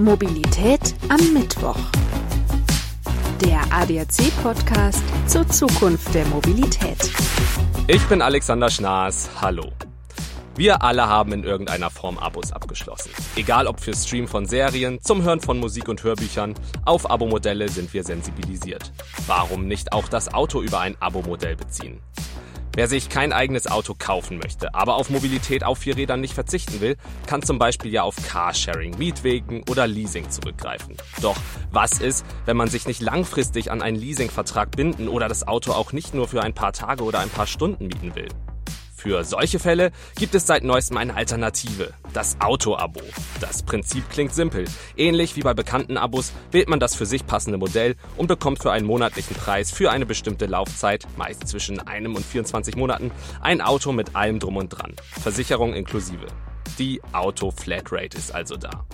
Mobilität am Mittwoch. Der ADAC-Podcast zur Zukunft der Mobilität. Ich bin Alexander Schnaas. Hallo. Wir alle haben in irgendeiner Form Abos abgeschlossen. Egal ob für Stream von Serien, zum Hören von Musik und Hörbüchern, auf Abo-Modelle sind wir sensibilisiert. Warum nicht auch das Auto über ein Abo-Modell beziehen? Wer sich kein eigenes Auto kaufen möchte, aber auf Mobilität auf vier Rädern nicht verzichten will, kann zum Beispiel ja auf Carsharing, Mietwegen oder Leasing zurückgreifen. Doch was ist, wenn man sich nicht langfristig an einen Leasingvertrag binden oder das Auto auch nicht nur für ein paar Tage oder ein paar Stunden mieten will? Für solche Fälle gibt es seit neuestem eine Alternative, das Auto-Abo. Das Prinzip klingt simpel. Ähnlich wie bei bekannten Abos wählt man das für sich passende Modell und bekommt für einen monatlichen Preis für eine bestimmte Laufzeit, meist zwischen einem und 24 Monaten, ein Auto mit allem drum und dran. Versicherung inklusive. Die Auto-Flatrate ist also da.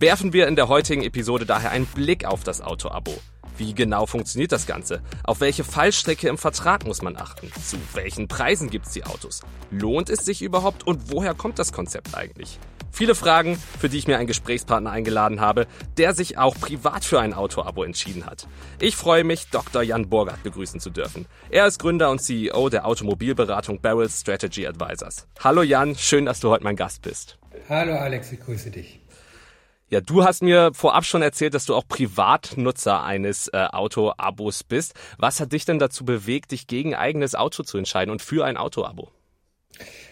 Werfen wir in der heutigen Episode daher einen Blick auf das Auto-Abo. Wie genau funktioniert das Ganze? Auf welche Fallstrecke im Vertrag muss man achten? Zu welchen Preisen gibt es die Autos? Lohnt es sich überhaupt und woher kommt das Konzept eigentlich? Viele Fragen, für die ich mir einen Gesprächspartner eingeladen habe, der sich auch privat für ein Auto-Abo entschieden hat. Ich freue mich, Dr. Jan Burgert begrüßen zu dürfen. Er ist Gründer und CEO der Automobilberatung Barrel Strategy Advisors. Hallo Jan, schön, dass du heute mein Gast bist. Hallo Alex, ich grüße dich. Ja, du hast mir vorab schon erzählt, dass du auch Privatnutzer eines äh, Auto-Abos bist. Was hat dich denn dazu bewegt, dich gegen eigenes Auto zu entscheiden und für ein Auto-Abo?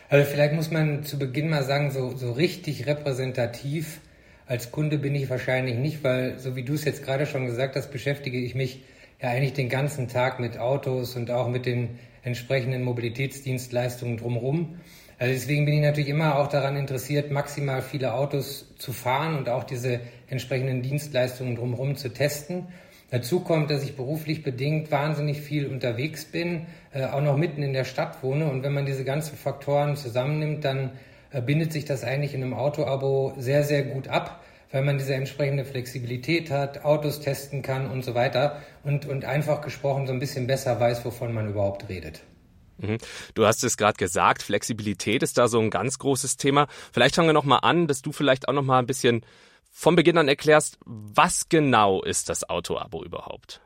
Also vielleicht muss man zu Beginn mal sagen, so, so richtig repräsentativ als Kunde bin ich wahrscheinlich nicht, weil so wie du es jetzt gerade schon gesagt hast, beschäftige ich mich ja eigentlich den ganzen Tag mit Autos und auch mit den entsprechenden Mobilitätsdienstleistungen drumherum. Also deswegen bin ich natürlich immer auch daran interessiert, maximal viele Autos zu fahren und auch diese entsprechenden Dienstleistungen drumherum zu testen. Dazu kommt, dass ich beruflich bedingt wahnsinnig viel unterwegs bin, äh, auch noch mitten in der Stadt wohne. Und wenn man diese ganzen Faktoren zusammennimmt, dann äh, bindet sich das eigentlich in einem Autoabo sehr, sehr gut ab, weil man diese entsprechende Flexibilität hat, Autos testen kann und so weiter und, und einfach gesprochen so ein bisschen besser weiß, wovon man überhaupt redet. Mhm. Du hast es gerade gesagt, Flexibilität ist da so ein ganz großes Thema. Vielleicht fangen wir noch mal an, dass du vielleicht auch noch mal ein bisschen von Beginn an erklärst, was genau ist das Auto-Abo überhaupt?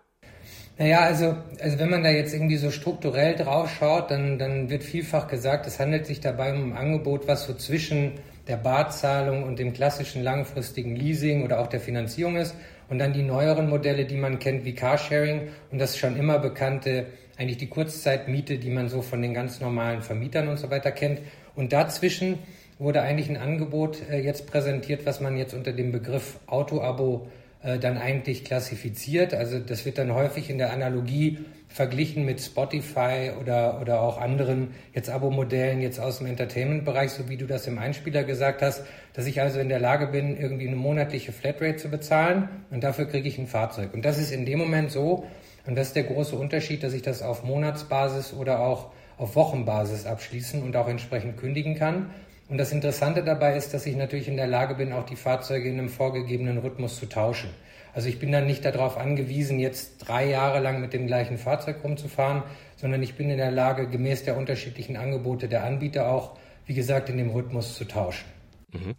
Naja, also, also wenn man da jetzt irgendwie so strukturell drauf schaut, dann, dann wird vielfach gesagt, es handelt sich dabei um ein Angebot, was so zwischen der Barzahlung und dem klassischen langfristigen Leasing oder auch der Finanzierung ist. Und dann die neueren Modelle, die man kennt, wie Carsharing und das schon immer bekannte eigentlich die Kurzzeitmiete, die man so von den ganz normalen Vermietern und so weiter kennt. Und dazwischen wurde eigentlich ein Angebot äh, jetzt präsentiert, was man jetzt unter dem Begriff Autoabo äh, dann eigentlich klassifiziert. Also das wird dann häufig in der Analogie verglichen mit Spotify oder, oder auch anderen jetzt Abo-Modellen jetzt aus dem Entertainment-Bereich, so wie du das im Einspieler gesagt hast, dass ich also in der Lage bin, irgendwie eine monatliche Flatrate zu bezahlen und dafür kriege ich ein Fahrzeug. Und das ist in dem Moment so, und das ist der große Unterschied, dass ich das auf Monatsbasis oder auch auf Wochenbasis abschließen und auch entsprechend kündigen kann. Und das Interessante dabei ist, dass ich natürlich in der Lage bin, auch die Fahrzeuge in einem vorgegebenen Rhythmus zu tauschen. Also ich bin dann nicht darauf angewiesen, jetzt drei Jahre lang mit dem gleichen Fahrzeug rumzufahren, sondern ich bin in der Lage, gemäß der unterschiedlichen Angebote der Anbieter auch, wie gesagt, in dem Rhythmus zu tauschen. Mhm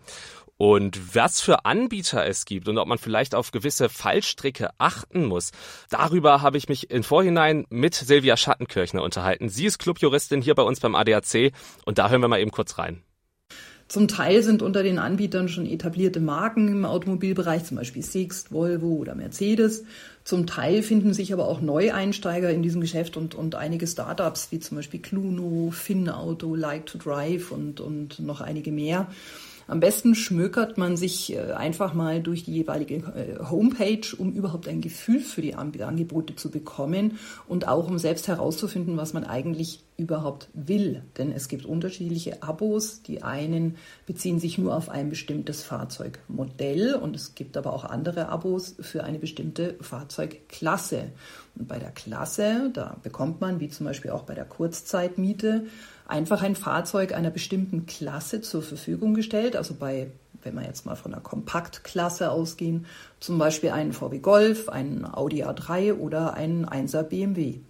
und was für Anbieter es gibt und ob man vielleicht auf gewisse Fallstricke achten muss. Darüber habe ich mich im Vorhinein mit Silvia Schattenkirchner unterhalten. Sie ist Clubjuristin hier bei uns beim ADAC und da hören wir mal eben kurz rein. Zum Teil sind unter den Anbietern schon etablierte Marken im Automobilbereich, zum Beispiel Sixt, Volvo oder Mercedes. Zum Teil finden sich aber auch Neueinsteiger in diesem Geschäft und, und einige Startups, wie zum Beispiel Cluno, FinAuto, Like to Drive und, und noch einige mehr. Am besten schmökert man sich äh, einfach mal durch die jeweilige äh, Homepage, um überhaupt ein Gefühl für die Angebote zu bekommen und auch um selbst herauszufinden, was man eigentlich überhaupt will. Denn es gibt unterschiedliche Abos. Die einen beziehen sich nur auf ein bestimmtes Fahrzeugmodell und es gibt aber auch andere Abos für eine bestimmte Fahrzeugklasse. Und bei der Klasse, da bekommt man, wie zum Beispiel auch bei der Kurzzeitmiete, einfach ein Fahrzeug einer bestimmten Klasse zur Verfügung gestellt. Also bei, wenn wir jetzt mal von einer Kompaktklasse ausgehen, zum Beispiel einen VW Golf, einen Audi A3 oder einen 1er BMW.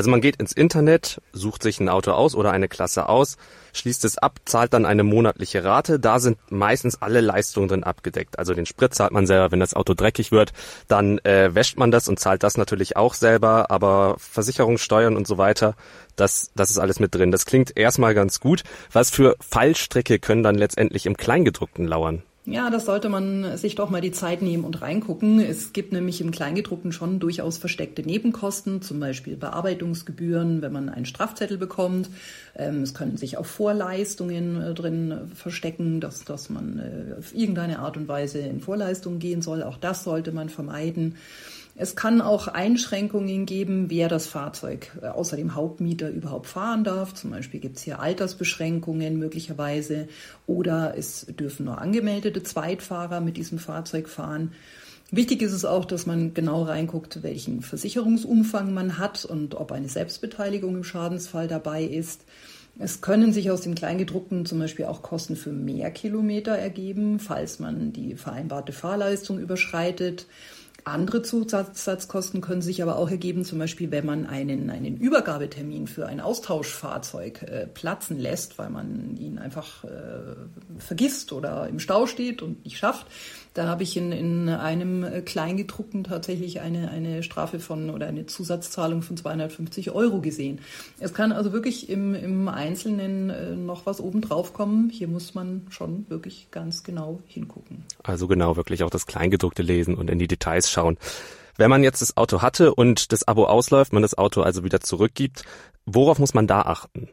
Also man geht ins Internet, sucht sich ein Auto aus oder eine Klasse aus, schließt es ab, zahlt dann eine monatliche Rate. Da sind meistens alle Leistungen drin abgedeckt. Also den Sprit zahlt man selber, wenn das Auto dreckig wird, dann äh, wäscht man das und zahlt das natürlich auch selber. Aber Versicherungssteuern und so weiter, das, das ist alles mit drin. Das klingt erstmal ganz gut. Was für Fallstricke können dann letztendlich im Kleingedruckten lauern? Ja, das sollte man sich doch mal die Zeit nehmen und reingucken. Es gibt nämlich im Kleingedruckten schon durchaus versteckte Nebenkosten, zum Beispiel Bearbeitungsgebühren, wenn man einen Strafzettel bekommt. Ähm, es können sich auch Vorleistungen äh, drin verstecken, dass, dass man äh, auf irgendeine Art und Weise in Vorleistungen gehen soll. Auch das sollte man vermeiden. Es kann auch Einschränkungen geben, wer das Fahrzeug äh, außer dem Hauptmieter überhaupt fahren darf. Zum Beispiel gibt es hier Altersbeschränkungen möglicherweise oder es dürfen nur angemeldete Zweitfahrer mit diesem Fahrzeug fahren. Wichtig ist es auch, dass man genau reinguckt, welchen Versicherungsumfang man hat und ob eine Selbstbeteiligung im Schadensfall dabei ist. Es können sich aus dem Kleingedruckten zum Beispiel auch Kosten für mehr Kilometer ergeben, falls man die vereinbarte Fahrleistung überschreitet. Andere Zusatzkosten können sich aber auch ergeben, zum Beispiel wenn man einen, einen Übergabetermin für ein Austauschfahrzeug äh, platzen lässt, weil man ihn einfach äh, vergisst oder im Stau steht und nicht schafft. Da habe ich in, in einem äh, Kleingedruckten tatsächlich eine, eine Strafe von oder eine Zusatzzahlung von 250 Euro gesehen. Es kann also wirklich im, im Einzelnen äh, noch was obendrauf kommen. Hier muss man schon wirklich ganz genau hingucken. Also genau, wirklich auch das Kleingedruckte lesen und in die Details schauen. Wenn man jetzt das Auto hatte und das Abo ausläuft, man das Auto also wieder zurückgibt, worauf muss man da achten?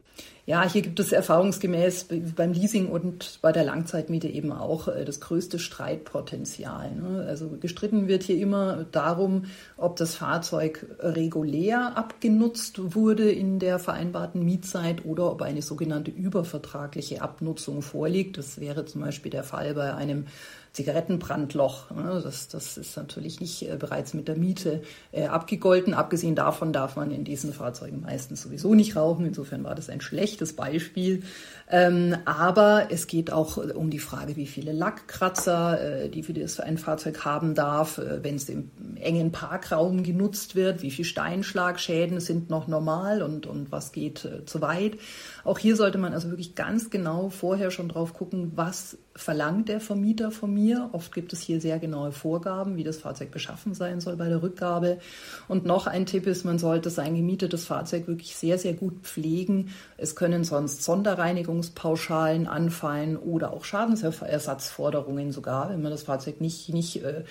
Ja, hier gibt es erfahrungsgemäß beim Leasing und bei der Langzeitmiete eben auch äh, das größte Streitpotenzial. Ne? Also gestritten wird hier immer darum, ob das Fahrzeug regulär abgenutzt wurde in der vereinbarten Mietzeit oder ob eine sogenannte übervertragliche Abnutzung vorliegt. Das wäre zum Beispiel der Fall bei einem Zigarettenbrandloch. Ne? Das, das ist natürlich nicht äh, bereits mit der Miete äh, abgegolten. Abgesehen davon darf man in diesen Fahrzeugen meistens sowieso nicht rauchen. Insofern war das ein schlechtes Beispiel. Ähm, aber es geht auch um die Frage, wie viele Lackkratzer äh, die für das ein Fahrzeug haben darf, äh, wenn es im engen Parkraum genutzt wird, wie viele Steinschlagschäden sind noch normal und, und was geht äh, zu weit. Auch hier sollte man also wirklich ganz genau vorher schon drauf gucken, was verlangt der Vermieter von mir. Oft gibt es hier sehr genaue Vorgaben, wie das Fahrzeug beschaffen sein soll bei der Rückgabe. Und noch ein Tipp ist, man sollte sein gemietetes Fahrzeug wirklich sehr, sehr gut pflegen. Es können sonst Sonderreinigungspauschalen anfallen oder auch Schadensersatzforderungen sogar, wenn man das Fahrzeug nicht, nicht äh,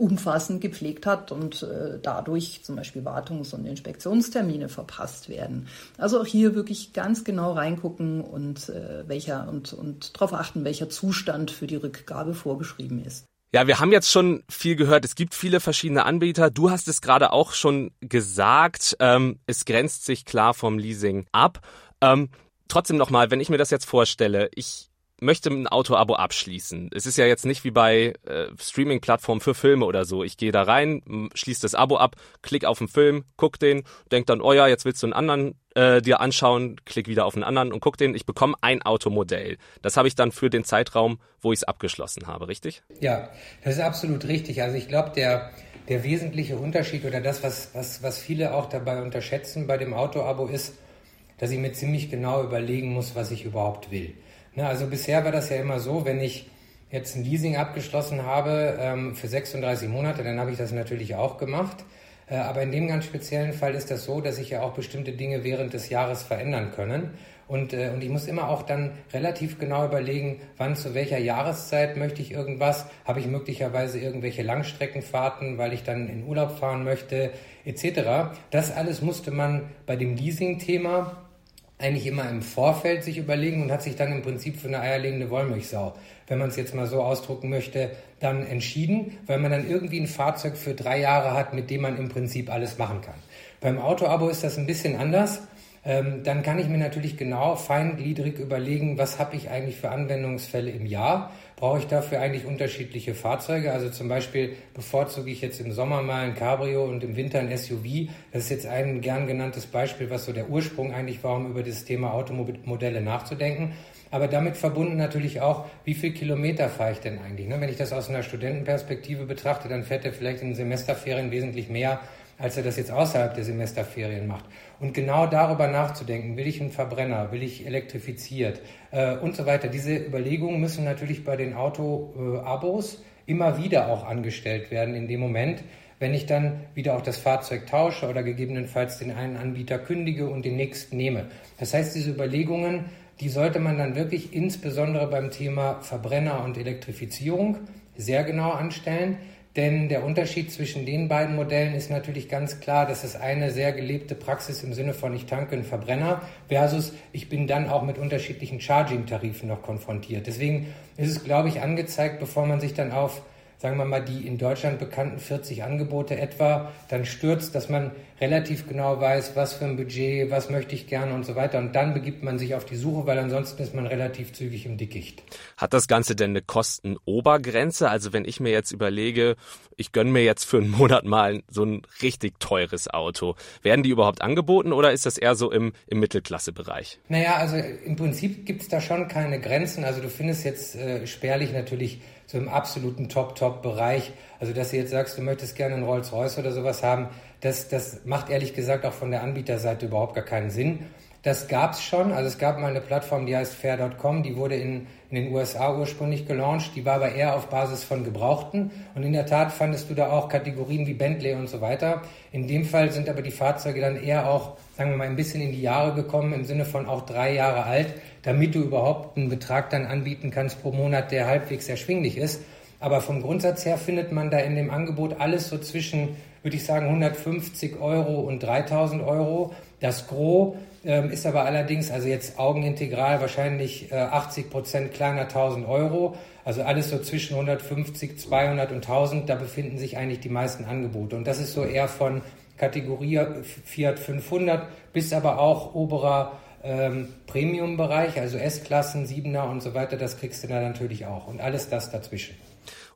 umfassend gepflegt hat und äh, dadurch zum Beispiel Wartungs- und Inspektionstermine verpasst werden. Also auch hier wirklich ganz genau reingucken und äh, welcher und, und darauf achten, welcher Zustand für die Rückgabe vorgeschrieben ist. Ja, wir haben jetzt schon viel gehört. Es gibt viele verschiedene Anbieter. Du hast es gerade auch schon gesagt. Ähm, es grenzt sich klar vom Leasing ab. Ähm, trotzdem nochmal, wenn ich mir das jetzt vorstelle, ich möchte ein Auto-Abo abschließen. Es ist ja jetzt nicht wie bei äh, Streaming-Plattformen für Filme oder so. Ich gehe da rein, schließe das Abo ab, klick auf den Film, guck den, denk dann, oh ja, jetzt willst du einen anderen äh, dir anschauen, klick wieder auf einen anderen und guck den. Ich bekomme ein Automodell. Das habe ich dann für den Zeitraum, wo ich es abgeschlossen habe, richtig? Ja, das ist absolut richtig. Also ich glaube, der der wesentliche Unterschied oder das, was, was, was viele auch dabei unterschätzen bei dem Auto-Abo ist, dass ich mir ziemlich genau überlegen muss, was ich überhaupt will. Ne, also bisher war das ja immer so, wenn ich jetzt ein Leasing abgeschlossen habe ähm, für 36 Monate, dann habe ich das natürlich auch gemacht. Äh, aber in dem ganz speziellen Fall ist das so, dass sich ja auch bestimmte Dinge während des Jahres verändern können. Und, äh, und ich muss immer auch dann relativ genau überlegen, wann zu welcher Jahreszeit möchte ich irgendwas, habe ich möglicherweise irgendwelche Langstreckenfahrten, weil ich dann in Urlaub fahren möchte, etc. Das alles musste man bei dem Leasing-Thema eigentlich immer im Vorfeld sich überlegen und hat sich dann im Prinzip für eine eierlegende Wollmilchsau, wenn man es jetzt mal so ausdrucken möchte, dann entschieden, weil man dann irgendwie ein Fahrzeug für drei Jahre hat, mit dem man im Prinzip alles machen kann. Beim Autoabo ist das ein bisschen anders. Ähm, dann kann ich mir natürlich genau feingliedrig überlegen, was habe ich eigentlich für Anwendungsfälle im Jahr brauche ich dafür eigentlich unterschiedliche Fahrzeuge. Also zum Beispiel bevorzuge ich jetzt im Sommer mal ein Cabrio und im Winter ein SUV. Das ist jetzt ein gern genanntes Beispiel, was so der Ursprung eigentlich war, um über das Thema Automodelle nachzudenken. Aber damit verbunden natürlich auch, wie viel Kilometer fahre ich denn eigentlich? Ne? Wenn ich das aus einer Studentenperspektive betrachte, dann fährt er vielleicht in Semesterferien wesentlich mehr als er das jetzt außerhalb der Semesterferien macht. Und genau darüber nachzudenken, will ich einen Verbrenner, will ich elektrifiziert äh, und so weiter. Diese Überlegungen müssen natürlich bei den Auto-Abos immer wieder auch angestellt werden in dem Moment, wenn ich dann wieder auch das Fahrzeug tausche oder gegebenenfalls den einen Anbieter kündige und den nächsten nehme. Das heißt, diese Überlegungen, die sollte man dann wirklich insbesondere beim Thema Verbrenner und Elektrifizierung sehr genau anstellen. Denn der Unterschied zwischen den beiden Modellen ist natürlich ganz klar, dass es eine sehr gelebte Praxis im Sinne von ich tanke einen Verbrenner versus ich bin dann auch mit unterschiedlichen Charging-Tarifen noch konfrontiert. Deswegen ist es, glaube ich, angezeigt, bevor man sich dann auf sagen wir mal, die in Deutschland bekannten 40 Angebote etwa dann stürzt, dass man relativ genau weiß, was für ein Budget, was möchte ich gerne und so weiter. Und dann begibt man sich auf die Suche, weil ansonsten ist man relativ zügig im Dickicht. Hat das Ganze denn eine Kostenobergrenze? Also wenn ich mir jetzt überlege, ich gönne mir jetzt für einen Monat mal so ein richtig teures Auto, werden die überhaupt angeboten oder ist das eher so im, im Mittelklassebereich? Naja, also im Prinzip gibt es da schon keine Grenzen. Also du findest jetzt äh, spärlich natürlich so im absoluten Top-Top-Bereich. Also, dass du jetzt sagst, du möchtest gerne einen Rolls-Royce oder sowas haben, das, das macht ehrlich gesagt auch von der Anbieterseite überhaupt gar keinen Sinn. Das gab es schon. Also es gab mal eine Plattform, die heißt Fair.com, die wurde in, in den USA ursprünglich gelauncht, die war aber eher auf Basis von Gebrauchten. Und in der Tat fandest du da auch Kategorien wie Bentley und so weiter. In dem Fall sind aber die Fahrzeuge dann eher auch, sagen wir mal, ein bisschen in die Jahre gekommen, im Sinne von auch drei Jahre alt, damit du überhaupt einen Betrag dann anbieten kannst pro Monat, der halbwegs erschwinglich ist. Aber vom Grundsatz her findet man da in dem Angebot alles so zwischen, würde ich sagen, 150 Euro und 3000 Euro. Das Gros ähm, ist aber allerdings, also jetzt augenintegral, wahrscheinlich äh, 80 Prozent kleiner 1000 Euro. Also alles so zwischen 150, 200 und 1000. Da befinden sich eigentlich die meisten Angebote. Und das ist so eher von Kategorie Fiat 500 bis aber auch oberer ähm, Premium-Bereich, also S-Klassen, 7er und so weiter. Das kriegst du da natürlich auch. Und alles das dazwischen.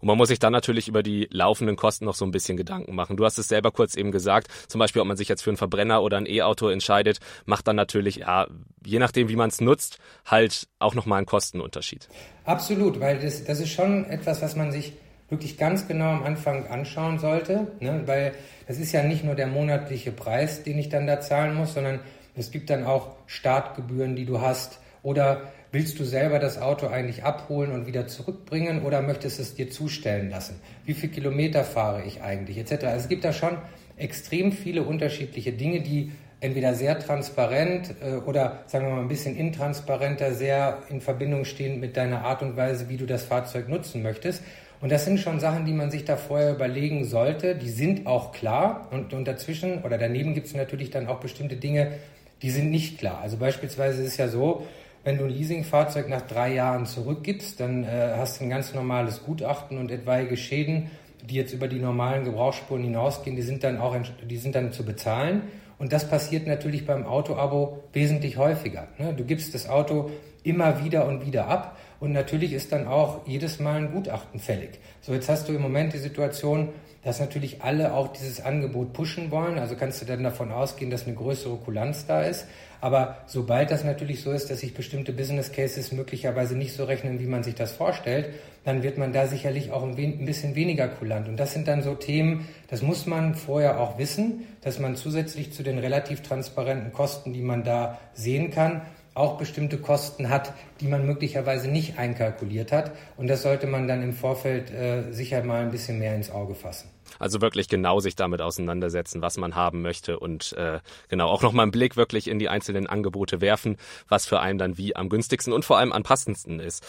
Und man muss sich dann natürlich über die laufenden Kosten noch so ein bisschen Gedanken machen. Du hast es selber kurz eben gesagt, zum Beispiel, ob man sich jetzt für einen Verbrenner oder ein E-Auto entscheidet, macht dann natürlich, ja, je nachdem, wie man es nutzt, halt auch nochmal einen Kostenunterschied. Absolut, weil das, das ist schon etwas, was man sich wirklich ganz genau am Anfang anschauen sollte, ne? weil das ist ja nicht nur der monatliche Preis, den ich dann da zahlen muss, sondern es gibt dann auch Startgebühren, die du hast oder Willst du selber das Auto eigentlich abholen und wieder zurückbringen oder möchtest es dir zustellen lassen? Wie viele Kilometer fahre ich eigentlich etc. Also es gibt da schon extrem viele unterschiedliche Dinge, die entweder sehr transparent äh, oder sagen wir mal ein bisschen intransparenter sehr in Verbindung stehen mit deiner Art und Weise, wie du das Fahrzeug nutzen möchtest. Und das sind schon Sachen, die man sich da vorher überlegen sollte. Die sind auch klar und, und dazwischen oder daneben gibt es natürlich dann auch bestimmte Dinge, die sind nicht klar. Also beispielsweise ist es ja so, wenn du ein Leasingfahrzeug nach drei Jahren zurückgibst, dann äh, hast du ein ganz normales Gutachten und etwaige Schäden, die jetzt über die normalen Gebrauchsspuren hinausgehen, die sind dann auch die sind dann zu bezahlen. Und das passiert natürlich beim Autoabo wesentlich häufiger. Ne? Du gibst das Auto immer wieder und wieder ab und natürlich ist dann auch jedes Mal ein Gutachten fällig. So, jetzt hast du im Moment die Situation, dass natürlich alle auch dieses Angebot pushen wollen. Also kannst du dann davon ausgehen, dass eine größere Kulanz da ist. Aber sobald das natürlich so ist, dass sich bestimmte Business Cases möglicherweise nicht so rechnen, wie man sich das vorstellt, dann wird man da sicherlich auch ein, bisschen weniger kulant. Und das sind dann so Themen, das muss man vorher auch wissen, dass man zusätzlich zu den relativ transparenten Kosten, die man da sehen kann, auch bestimmte Kosten hat, die man möglicherweise nicht einkalkuliert hat. Und das sollte man dann im Vorfeld äh, sicher mal ein bisschen mehr ins Auge fassen. Also wirklich genau sich damit auseinandersetzen, was man haben möchte und äh, genau auch nochmal einen Blick wirklich in die einzelnen Angebote werfen, was für einen dann wie am günstigsten und vor allem am passendsten ist.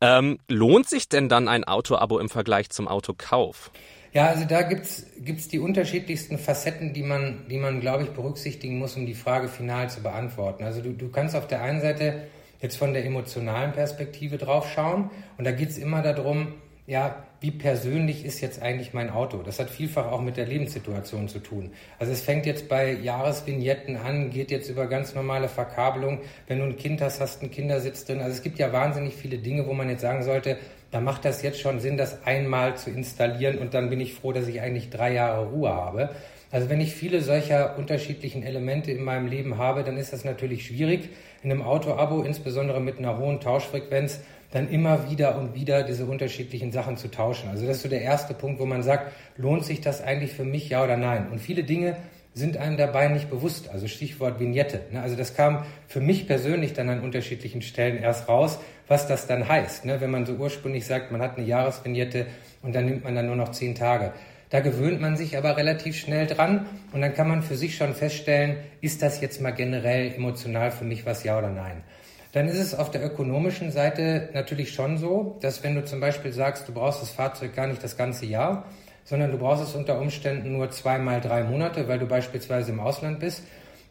Ähm, lohnt sich denn dann ein Autoabo im Vergleich zum Autokauf? Ja, also da gibt's gibt's die unterschiedlichsten Facetten, die man, die man, glaube ich, berücksichtigen muss, um die Frage final zu beantworten. Also du, du kannst auf der einen Seite jetzt von der emotionalen Perspektive drauf schauen und da geht's immer darum, ja, wie persönlich ist jetzt eigentlich mein Auto? Das hat vielfach auch mit der Lebenssituation zu tun. Also es fängt jetzt bei Jahresvignetten an, geht jetzt über ganz normale Verkabelung. Wenn du ein Kind hast, hast du einen Kindersitz drin. Also es gibt ja wahnsinnig viele Dinge, wo man jetzt sagen sollte, da macht das jetzt schon Sinn, das einmal zu installieren und dann bin ich froh, dass ich eigentlich drei Jahre Ruhe habe. Also wenn ich viele solcher unterschiedlichen Elemente in meinem Leben habe, dann ist das natürlich schwierig. In einem Auto-Abo, insbesondere mit einer hohen Tauschfrequenz, dann immer wieder und wieder diese unterschiedlichen Sachen zu tauschen. Also das ist so der erste Punkt, wo man sagt, lohnt sich das eigentlich für mich, ja oder nein? Und viele Dinge sind einem dabei nicht bewusst. Also Stichwort Vignette. Ne? Also das kam für mich persönlich dann an unterschiedlichen Stellen erst raus, was das dann heißt. Ne? Wenn man so ursprünglich sagt, man hat eine Jahresvignette und dann nimmt man dann nur noch zehn Tage. Da gewöhnt man sich aber relativ schnell dran und dann kann man für sich schon feststellen, ist das jetzt mal generell emotional für mich was, ja oder nein. Dann ist es auf der ökonomischen Seite natürlich schon so, dass wenn du zum Beispiel sagst, du brauchst das Fahrzeug gar nicht das ganze Jahr, sondern du brauchst es unter Umständen nur zweimal drei Monate, weil du beispielsweise im Ausland bist,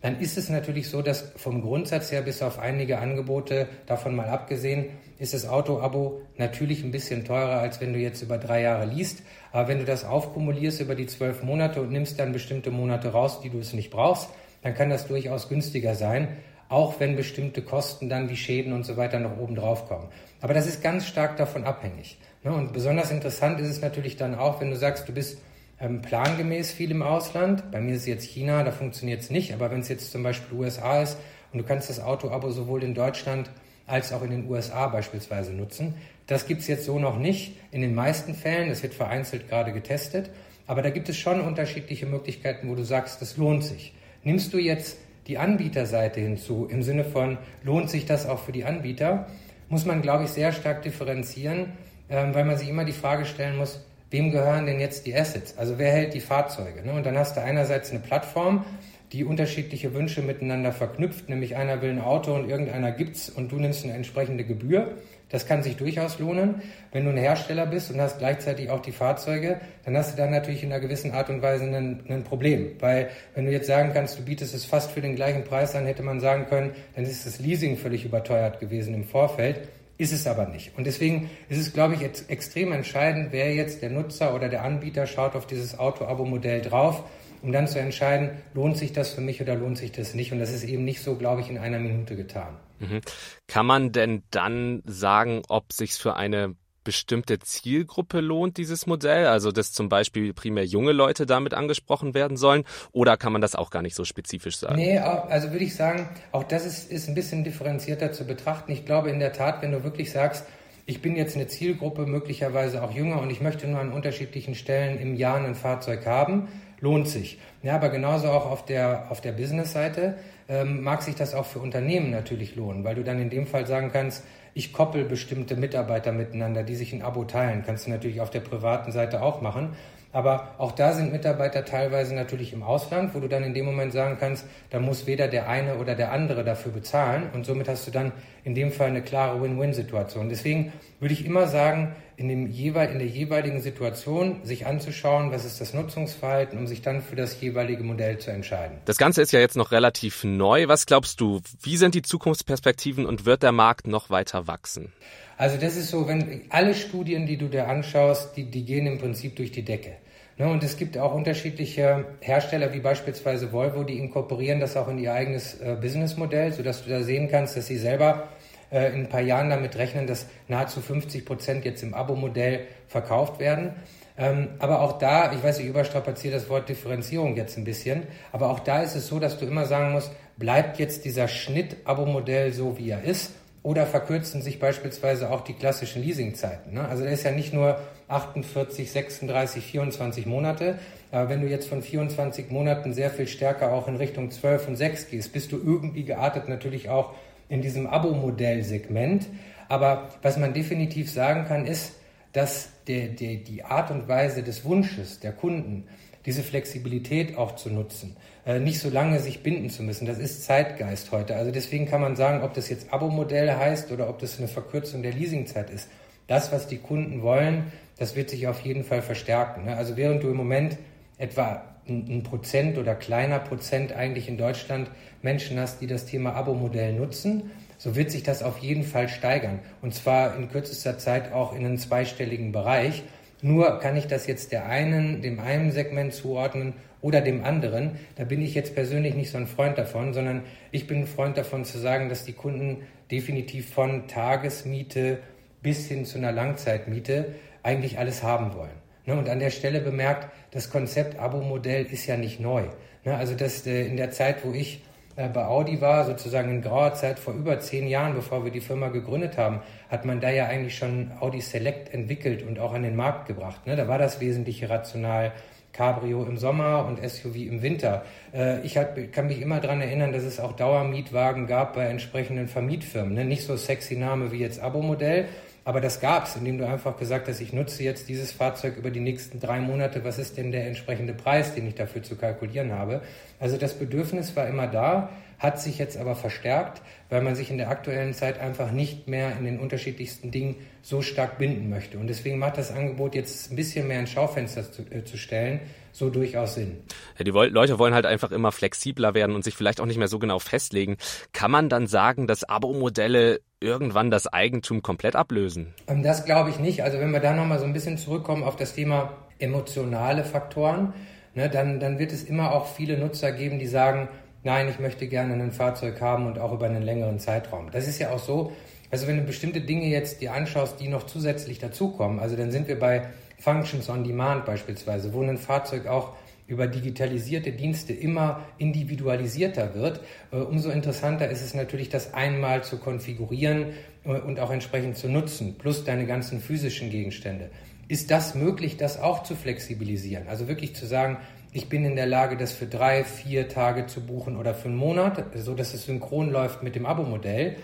dann ist es natürlich so, dass vom Grundsatz her bis auf einige Angebote, davon mal abgesehen, ist das Auto-Abo natürlich ein bisschen teurer, als wenn du jetzt über drei Jahre liest. Aber wenn du das aufkumulierst über die zwölf Monate und nimmst dann bestimmte Monate raus, die du es nicht brauchst, dann kann das durchaus günstiger sein, auch wenn bestimmte Kosten dann wie Schäden und so weiter noch oben drauf kommen. Aber das ist ganz stark davon abhängig. Ne? Und besonders interessant ist es natürlich dann auch, wenn du sagst, du bist ähm, plangemäß viel im Ausland. Bei mir ist es jetzt China, da funktioniert es nicht. Aber wenn es jetzt zum Beispiel USA ist und du kannst das Auto-Abo sowohl in Deutschland als auch in den USA beispielsweise nutzen, das gibt es jetzt so noch nicht in den meisten Fällen. Das wird vereinzelt gerade getestet. Aber da gibt es schon unterschiedliche Möglichkeiten, wo du sagst, das lohnt sich. Nimmst du jetzt die Anbieterseite hinzu, im Sinne von, lohnt sich das auch für die Anbieter, muss man, glaube ich, sehr stark differenzieren ähm, weil man sich immer die Frage stellen muss, wem gehören denn jetzt die Assets? Also wer hält die Fahrzeuge? Ne? Und dann hast du einerseits eine Plattform, die unterschiedliche Wünsche miteinander verknüpft, nämlich einer will ein Auto und irgendeiner gibt's und du nimmst eine entsprechende Gebühr. Das kann sich durchaus lohnen. Wenn du ein Hersteller bist und hast gleichzeitig auch die Fahrzeuge, dann hast du dann natürlich in einer gewissen Art und Weise ein, ein Problem. Weil wenn du jetzt sagen kannst, du bietest es fast für den gleichen Preis an, hätte man sagen können, dann ist das Leasing völlig überteuert gewesen im Vorfeld. Ist es aber nicht. Und deswegen ist es, glaube ich, jetzt extrem entscheidend, wer jetzt der Nutzer oder der Anbieter schaut auf dieses Auto-Abo-Modell drauf, um dann zu entscheiden, lohnt sich das für mich oder lohnt sich das nicht. Und das ist eben nicht so, glaube ich, in einer Minute getan. Mhm. Kann man denn dann sagen, ob sich für eine bestimmte Zielgruppe lohnt, dieses Modell? Also, dass zum Beispiel primär junge Leute damit angesprochen werden sollen? Oder kann man das auch gar nicht so spezifisch sagen? Nee, also würde ich sagen, auch das ist, ist ein bisschen differenzierter zu betrachten. Ich glaube in der Tat, wenn du wirklich sagst, ich bin jetzt eine Zielgruppe, möglicherweise auch jünger und ich möchte nur an unterschiedlichen Stellen im Jahr ein Fahrzeug haben, lohnt sich. Ja, aber genauso auch auf der, auf der Business-Seite ähm, mag sich das auch für Unternehmen natürlich lohnen, weil du dann in dem Fall sagen kannst, ich koppel bestimmte Mitarbeiter miteinander, die sich ein Abo teilen. Kannst du natürlich auf der privaten Seite auch machen. Aber auch da sind Mitarbeiter teilweise natürlich im Ausland, wo du dann in dem Moment sagen kannst, da muss weder der eine oder der andere dafür bezahlen. Und somit hast du dann in dem Fall eine klare Win-Win-Situation. Deswegen würde ich immer sagen, in, dem jeweil, in der jeweiligen Situation sich anzuschauen, was ist das Nutzungsverhalten, um sich dann für das jeweilige Modell zu entscheiden. Das Ganze ist ja jetzt noch relativ neu. Was glaubst du, wie sind die Zukunftsperspektiven und wird der Markt noch weiter wachsen? Also das ist so, wenn alle Studien, die du dir anschaust, die, die gehen im Prinzip durch die Decke. Ne, und es gibt auch unterschiedliche Hersteller, wie beispielsweise Volvo, die inkorporieren das auch in ihr eigenes äh, Businessmodell, sodass du da sehen kannst, dass sie selber äh, in ein paar Jahren damit rechnen, dass nahezu 50 Prozent jetzt im Abo-Modell verkauft werden. Ähm, aber auch da, ich weiß, ich überstrapaziere das Wort Differenzierung jetzt ein bisschen, aber auch da ist es so, dass du immer sagen musst, bleibt jetzt dieser Schnitt-Abo-Modell so, wie er ist oder verkürzen sich beispielsweise auch die klassischen Leasingzeiten. Ne? Also der ist ja nicht nur 48, 36, 24 Monate. Aber wenn du jetzt von 24 Monaten sehr viel stärker auch in Richtung 12 und 6 gehst, bist du irgendwie geartet natürlich auch in diesem Abo-Modell-Segment. Aber was man definitiv sagen kann, ist, dass der, der, die Art und Weise des Wunsches der Kunden, diese Flexibilität auch zu nutzen, nicht so lange sich binden zu müssen. Das ist Zeitgeist heute. Also deswegen kann man sagen, ob das jetzt Abo-Modell heißt oder ob das eine Verkürzung der Leasingzeit ist. Das, was die Kunden wollen, das wird sich auf jeden Fall verstärken. Ne? Also während du im Moment etwa ein Prozent oder kleiner Prozent eigentlich in Deutschland Menschen hast, die das Thema Abo-Modell nutzen, so wird sich das auf jeden Fall steigern. Und zwar in kürzester Zeit auch in einen zweistelligen Bereich. Nur kann ich das jetzt der einen, dem einen Segment zuordnen oder dem anderen. Da bin ich jetzt persönlich nicht so ein Freund davon, sondern ich bin ein Freund davon zu sagen, dass die Kunden definitiv von Tagesmiete bis hin zu einer Langzeitmiete eigentlich alles haben wollen. Ne, und an der Stelle bemerkt, das Konzept Abo-Modell ist ja nicht neu. Ne, also das, äh, in der Zeit, wo ich bei Audi war, sozusagen in grauer Zeit vor über zehn Jahren, bevor wir die Firma gegründet haben, hat man da ja eigentlich schon Audi Select entwickelt und auch an den Markt gebracht. Ne? Da war das Wesentliche rational. Cabrio im Sommer und SUV im Winter. Äh, ich kann mich immer daran erinnern, dass es auch Dauermietwagen gab bei entsprechenden Vermietfirmen. Ne? Nicht so sexy Name wie jetzt Abo-Modell, aber das gab es, indem du einfach gesagt hast, ich nutze jetzt dieses Fahrzeug über die nächsten drei Monate. Was ist denn der entsprechende Preis, den ich dafür zu kalkulieren habe? Also das Bedürfnis war immer da, hat sich jetzt aber verstärkt, weil man sich in der aktuellen Zeit einfach nicht mehr in den unterschiedlichsten Dingen so stark binden möchte. Und deswegen macht das Angebot jetzt ein bisschen mehr ins Schaufenster zu, äh, zu stellen, so durchaus Sinn. Ja, die Leute wollen halt einfach immer flexibler werden und sich vielleicht auch nicht mehr so genau festlegen. Kann man dann sagen, dass Abo-Modelle irgendwann das Eigentum komplett ablösen? Ähm, das glaube ich nicht. Also wenn wir da nochmal so ein bisschen zurückkommen auf das Thema emotionale Faktoren, ne, dann, dann wird es immer auch viele Nutzer geben, die sagen, nein, ich möchte gerne ein Fahrzeug haben und auch über einen längeren Zeitraum. Das ist ja auch so, also wenn du bestimmte Dinge jetzt dir anschaust, die noch zusätzlich dazukommen, also dann sind wir bei Functions on Demand beispielsweise, wo ein Fahrzeug auch über digitalisierte Dienste immer individualisierter wird, äh, umso interessanter ist es natürlich, das einmal zu konfigurieren äh, und auch entsprechend zu nutzen, plus deine ganzen physischen Gegenstände. Ist das möglich, das auch zu flexibilisieren? Also wirklich zu sagen, ich bin in der Lage, das für drei, vier Tage zu buchen oder für einen Monat, so dass es synchron läuft mit dem Abo-Modell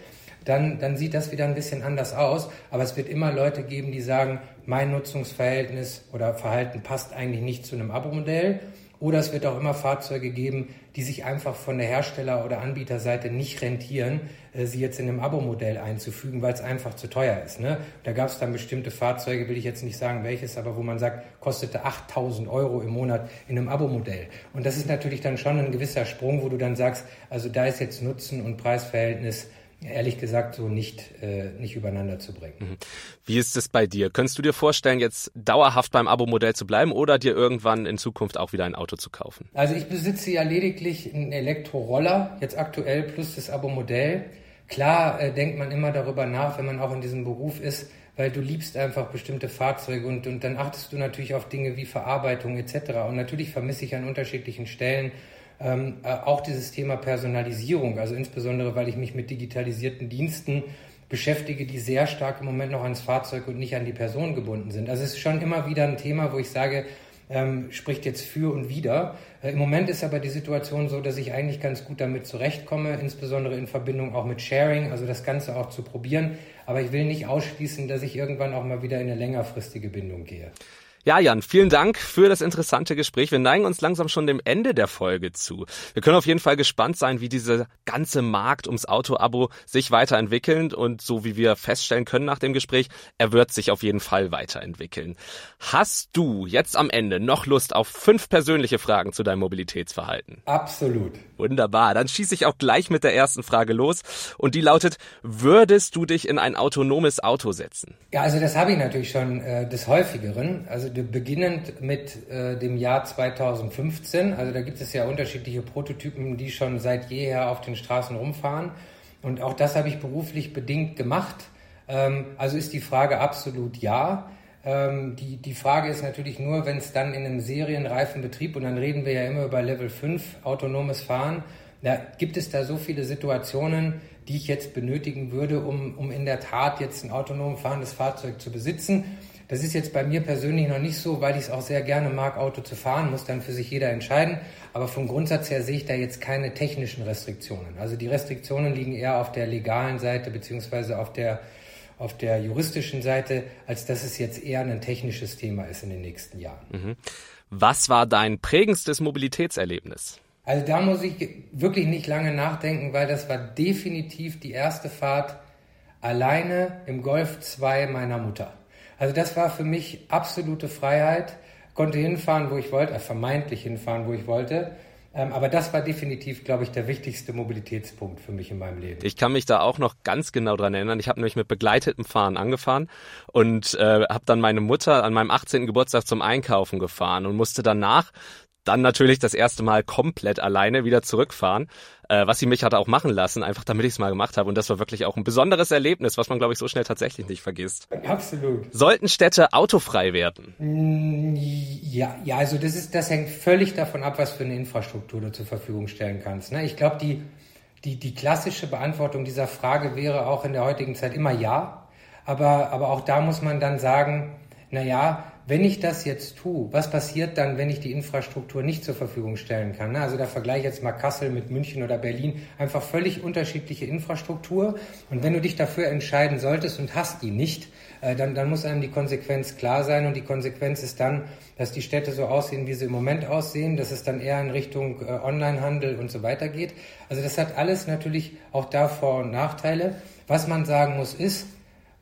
dann, dann sieht das wieder ein bisschen anders aus. Aber es wird immer Leute geben, die sagen, mein Nutzungsverhältnis oder Verhalten passt eigentlich nicht zu einem Abo-Modell. Oder es wird auch immer Fahrzeuge geben, die sich einfach von der Hersteller- oder Anbieterseite nicht rentieren, äh, sie jetzt in einem Abo-Modell einzufügen, weil es einfach zu teuer ist. Ne? Da gab es dann bestimmte Fahrzeuge, will ich jetzt nicht sagen welches, aber wo man sagt, kostete 8000 Euro im Monat in einem Abo-Modell. Und das ist natürlich dann schon ein gewisser Sprung, wo du dann sagst, also da ist jetzt Nutzen und Preisverhältnis ehrlich gesagt so nicht, äh, nicht übereinander zu bringen. Mhm. Wie ist es bei dir? Könntest du dir vorstellen, jetzt dauerhaft beim Abo-Modell zu bleiben oder dir irgendwann in Zukunft auch wieder ein Auto zu kaufen? Also ich besitze ja lediglich einen Elektroroller, jetzt aktuell plus das Abo-Modell. Klar äh, denkt man immer darüber nach, wenn man auch in diesem Beruf ist, weil du liebst einfach bestimmte Fahrzeuge und, und dann achtest du natürlich auf Dinge wie Verarbeitung etc. Und natürlich vermisse ich an unterschiedlichen Stellen ähm, äh, auch dieses Thema Personalisierung, also insbesondere, weil ich mich mit digitalisierten Diensten beschäftige, die sehr stark im Moment noch ans Fahrzeug und nicht an die Person gebunden sind. Also es ist schon immer wieder ein Thema, wo ich sage, ähm, spricht jetzt für und wider. Äh, Im Moment ist aber die Situation so, dass ich eigentlich ganz gut damit zurechtkomme, insbesondere in Verbindung auch mit Sharing, also das Ganze auch zu probieren. Aber ich will nicht ausschließen, dass ich irgendwann auch mal wieder in eine längerfristige Bindung gehe. Ja, Jan, vielen Dank für das interessante Gespräch. Wir neigen uns langsam schon dem Ende der Folge zu. Wir können auf jeden Fall gespannt sein, wie dieser ganze Markt ums Auto-Abo sich weiterentwickelt und so wie wir feststellen können nach dem Gespräch, er wird sich auf jeden Fall weiterentwickeln. Hast du jetzt am Ende noch Lust auf fünf persönliche Fragen zu deinem Mobilitätsverhalten? Absolut. Wunderbar. Dann schieße ich auch gleich mit der ersten Frage los und die lautet, würdest du dich in ein autonomes Auto setzen? Ja, also das habe ich natürlich schon äh, des häufigeren. Also beginnend mit äh, dem Jahr 2015. Also da gibt es ja unterschiedliche Prototypen, die schon seit jeher auf den Straßen rumfahren. Und auch das habe ich beruflich bedingt gemacht. Ähm, also ist die Frage absolut ja. Ähm, die, die Frage ist natürlich nur, wenn es dann in einem serienreifen Betrieb, und dann reden wir ja immer über Level 5 autonomes Fahren, da gibt es da so viele Situationen, die ich jetzt benötigen würde, um, um in der Tat jetzt ein autonom fahrendes Fahrzeug zu besitzen. Das ist jetzt bei mir persönlich noch nicht so, weil ich es auch sehr gerne mag, Auto zu fahren, muss dann für sich jeder entscheiden. Aber vom Grundsatz her sehe ich da jetzt keine technischen Restriktionen. Also die Restriktionen liegen eher auf der legalen Seite beziehungsweise auf der, auf der juristischen Seite, als dass es jetzt eher ein technisches Thema ist in den nächsten Jahren. Mhm. Was war dein prägendstes Mobilitätserlebnis? Also da muss ich wirklich nicht lange nachdenken, weil das war definitiv die erste Fahrt alleine im Golf 2 meiner Mutter. Also das war für mich absolute Freiheit. Konnte hinfahren, wo ich wollte, äh, vermeintlich hinfahren, wo ich wollte. Ähm, aber das war definitiv, glaube ich, der wichtigste Mobilitätspunkt für mich in meinem Leben. Ich kann mich da auch noch ganz genau dran erinnern. Ich habe nämlich mit begleitetem Fahren angefahren und äh, habe dann meine Mutter an meinem 18. Geburtstag zum Einkaufen gefahren und musste danach Dann natürlich das erste Mal komplett alleine wieder zurückfahren, äh, was sie mich hat auch machen lassen, einfach damit ich es mal gemacht habe. Und das war wirklich auch ein besonderes Erlebnis, was man, glaube ich, so schnell tatsächlich nicht vergisst. Absolut. Sollten Städte autofrei werden? Mm, ja, ja, also das ist, das hängt völlig davon ab, was für eine Infrastruktur du zur Verfügung stellen kannst. Ne? Ich glaube, die, die, die klassische Beantwortung dieser Frage wäre auch in der heutigen Zeit immer ja. Aber, aber auch da muss man dann sagen, na ja, wenn ich das jetzt tue, was passiert dann, wenn ich die Infrastruktur nicht zur Verfügung stellen kann? Also da vergleiche ich jetzt mal Kassel mit München oder Berlin, einfach völlig unterschiedliche Infrastruktur. Und wenn du dich dafür entscheiden solltest und hast die nicht, äh, dann, dann muss einem die Konsequenz klar sein. Und die Konsequenz ist dann, dass die Städte so aussehen, wie sie im Moment aussehen, dass es dann eher in Richtung äh, Onlinehandel und so weiter geht. Also das hat alles natürlich auch da Vor- und Nachteile. Was man sagen muss ist,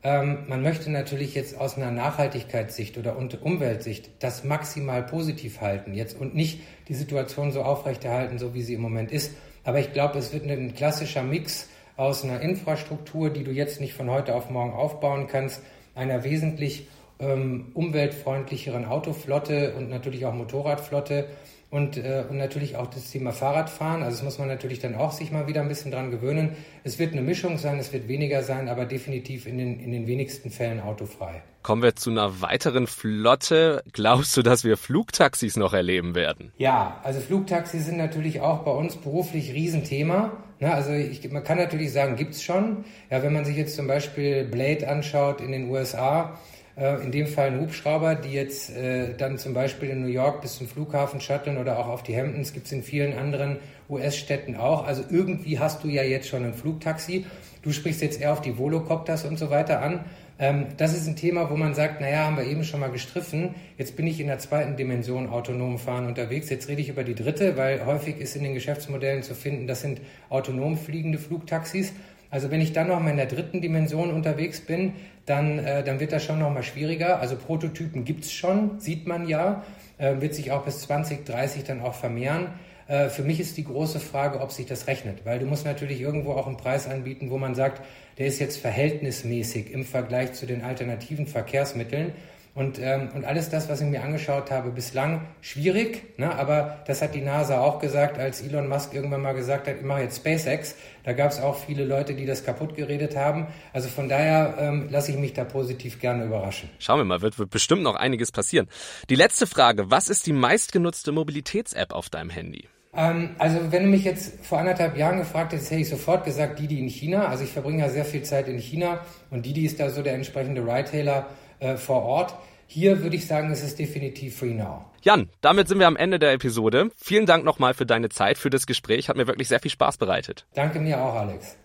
ähm, man möchte natürlich jetzt aus einer Nachhaltigkeitssicht oder Umweltsicht das maximal positiv halten jetzt und nicht die Situation so aufrechterhalten, so wie sie im Moment ist. Aber ich glaube, es wird ein klassischer Mix aus einer Infrastruktur, die du jetzt nicht von heute auf morgen aufbauen kannst, einer wesentlich ähm, umweltfreundlicheren Autoflotte und natürlich auch Motorradflotte und, äh, und natürlich auch das Thema Fahrradfahren. Also das muss man natürlich dann auch sich mal wieder ein bisschen dran gewöhnen. Es wird eine Mischung sein, es wird weniger sein, aber definitiv in den, in den wenigsten Fällen autofrei. Kommen wir zu einer weiteren Flotte. Glaubst du, dass wir Flugtaxis noch erleben werden? Ja, also Flugtaxis sind natürlich auch bei uns beruflich Riesenthema. Na, also ich, man kann natürlich sagen, gibt's schon. Ja, wenn man sich jetzt zum Beispiel Blade anschaut in den USA, in dem Fall ein Hubschrauber, die jetzt äh, dann zum Beispiel in New York bis zum Flughafen shutteln oder auch auf die Hamptons, gibt es in vielen anderen US-Städten auch. Also irgendwie hast du ja jetzt schon ein Flugtaxi. Du sprichst jetzt eher auf die Volocopters und so weiter an. Ähm, das ist ein Thema, wo man sagt, naja, haben wir eben schon mal gestriffen. Jetzt bin ich in der zweiten Dimension autonom fahren unterwegs. Jetzt rede ich über die dritte, weil häufig ist in den Geschäftsmodellen zu finden, das sind autonom fliegende Flugtaxis. Also wenn ich dann noch mal in der dritten Dimension unterwegs bin, dann, äh, dann wird das schon noch mal schwieriger. Also Prototypen gibt's schon, sieht man ja, äh, wird sich auch bis 2030 dann auch vermehren. Äh, für mich ist die große Frage, ob sich das rechnet, weil du musst natürlich irgendwo auch einen Preis anbieten, wo man sagt, der ist jetzt verhältnismäßig im Vergleich zu den alternativen Verkehrsmitteln. Und, ähm, und alles das, was ich mir angeschaut habe, bislang schwierig, ne? aber das hat die NASA auch gesagt, als Elon Musk irgendwann mal gesagt hat, ich mache jetzt SpaceX. Da gab es auch viele Leute, die das kaputt geredet haben. Also von daher ähm, lasse ich mich da positiv gerne überraschen. Schauen wir mal, wird, wird bestimmt noch einiges passieren. Die letzte Frage, was ist die meistgenutzte Mobilitäts-App auf deinem Handy? Ähm, also wenn du mich jetzt vor anderthalb Jahren gefragt hättest, hätte ich sofort gesagt, Didi in China. Also ich verbringe ja sehr viel Zeit in China und Didi ist da so der entsprechende Retailer äh, vor Ort. Hier würde ich sagen, es ist definitiv Free Now. Jan, damit sind wir am Ende der Episode. Vielen Dank nochmal für deine Zeit, für das Gespräch. Hat mir wirklich sehr viel Spaß bereitet. Danke mir auch, Alex.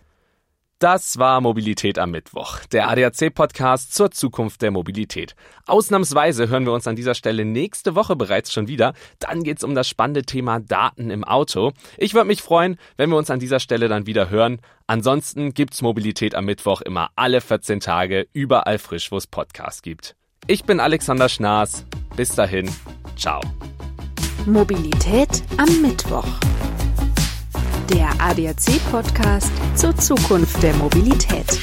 Das war Mobilität am Mittwoch, der ADAC-Podcast zur Zukunft der Mobilität. Ausnahmsweise hören wir uns an dieser Stelle nächste Woche bereits schon wieder. Dann geht's um das spannende Thema Daten im Auto. Ich würde mich freuen, wenn wir uns an dieser Stelle dann wieder hören. Ansonsten gibt's Mobilität am Mittwoch immer alle 14 Tage überall frisch, wo es Podcasts gibt. Ich bin Alexander Schnaas. Bis dahin, ciao. Mobilität am Mittwoch der ADAC-Podcast zur Zukunft der Mobilität.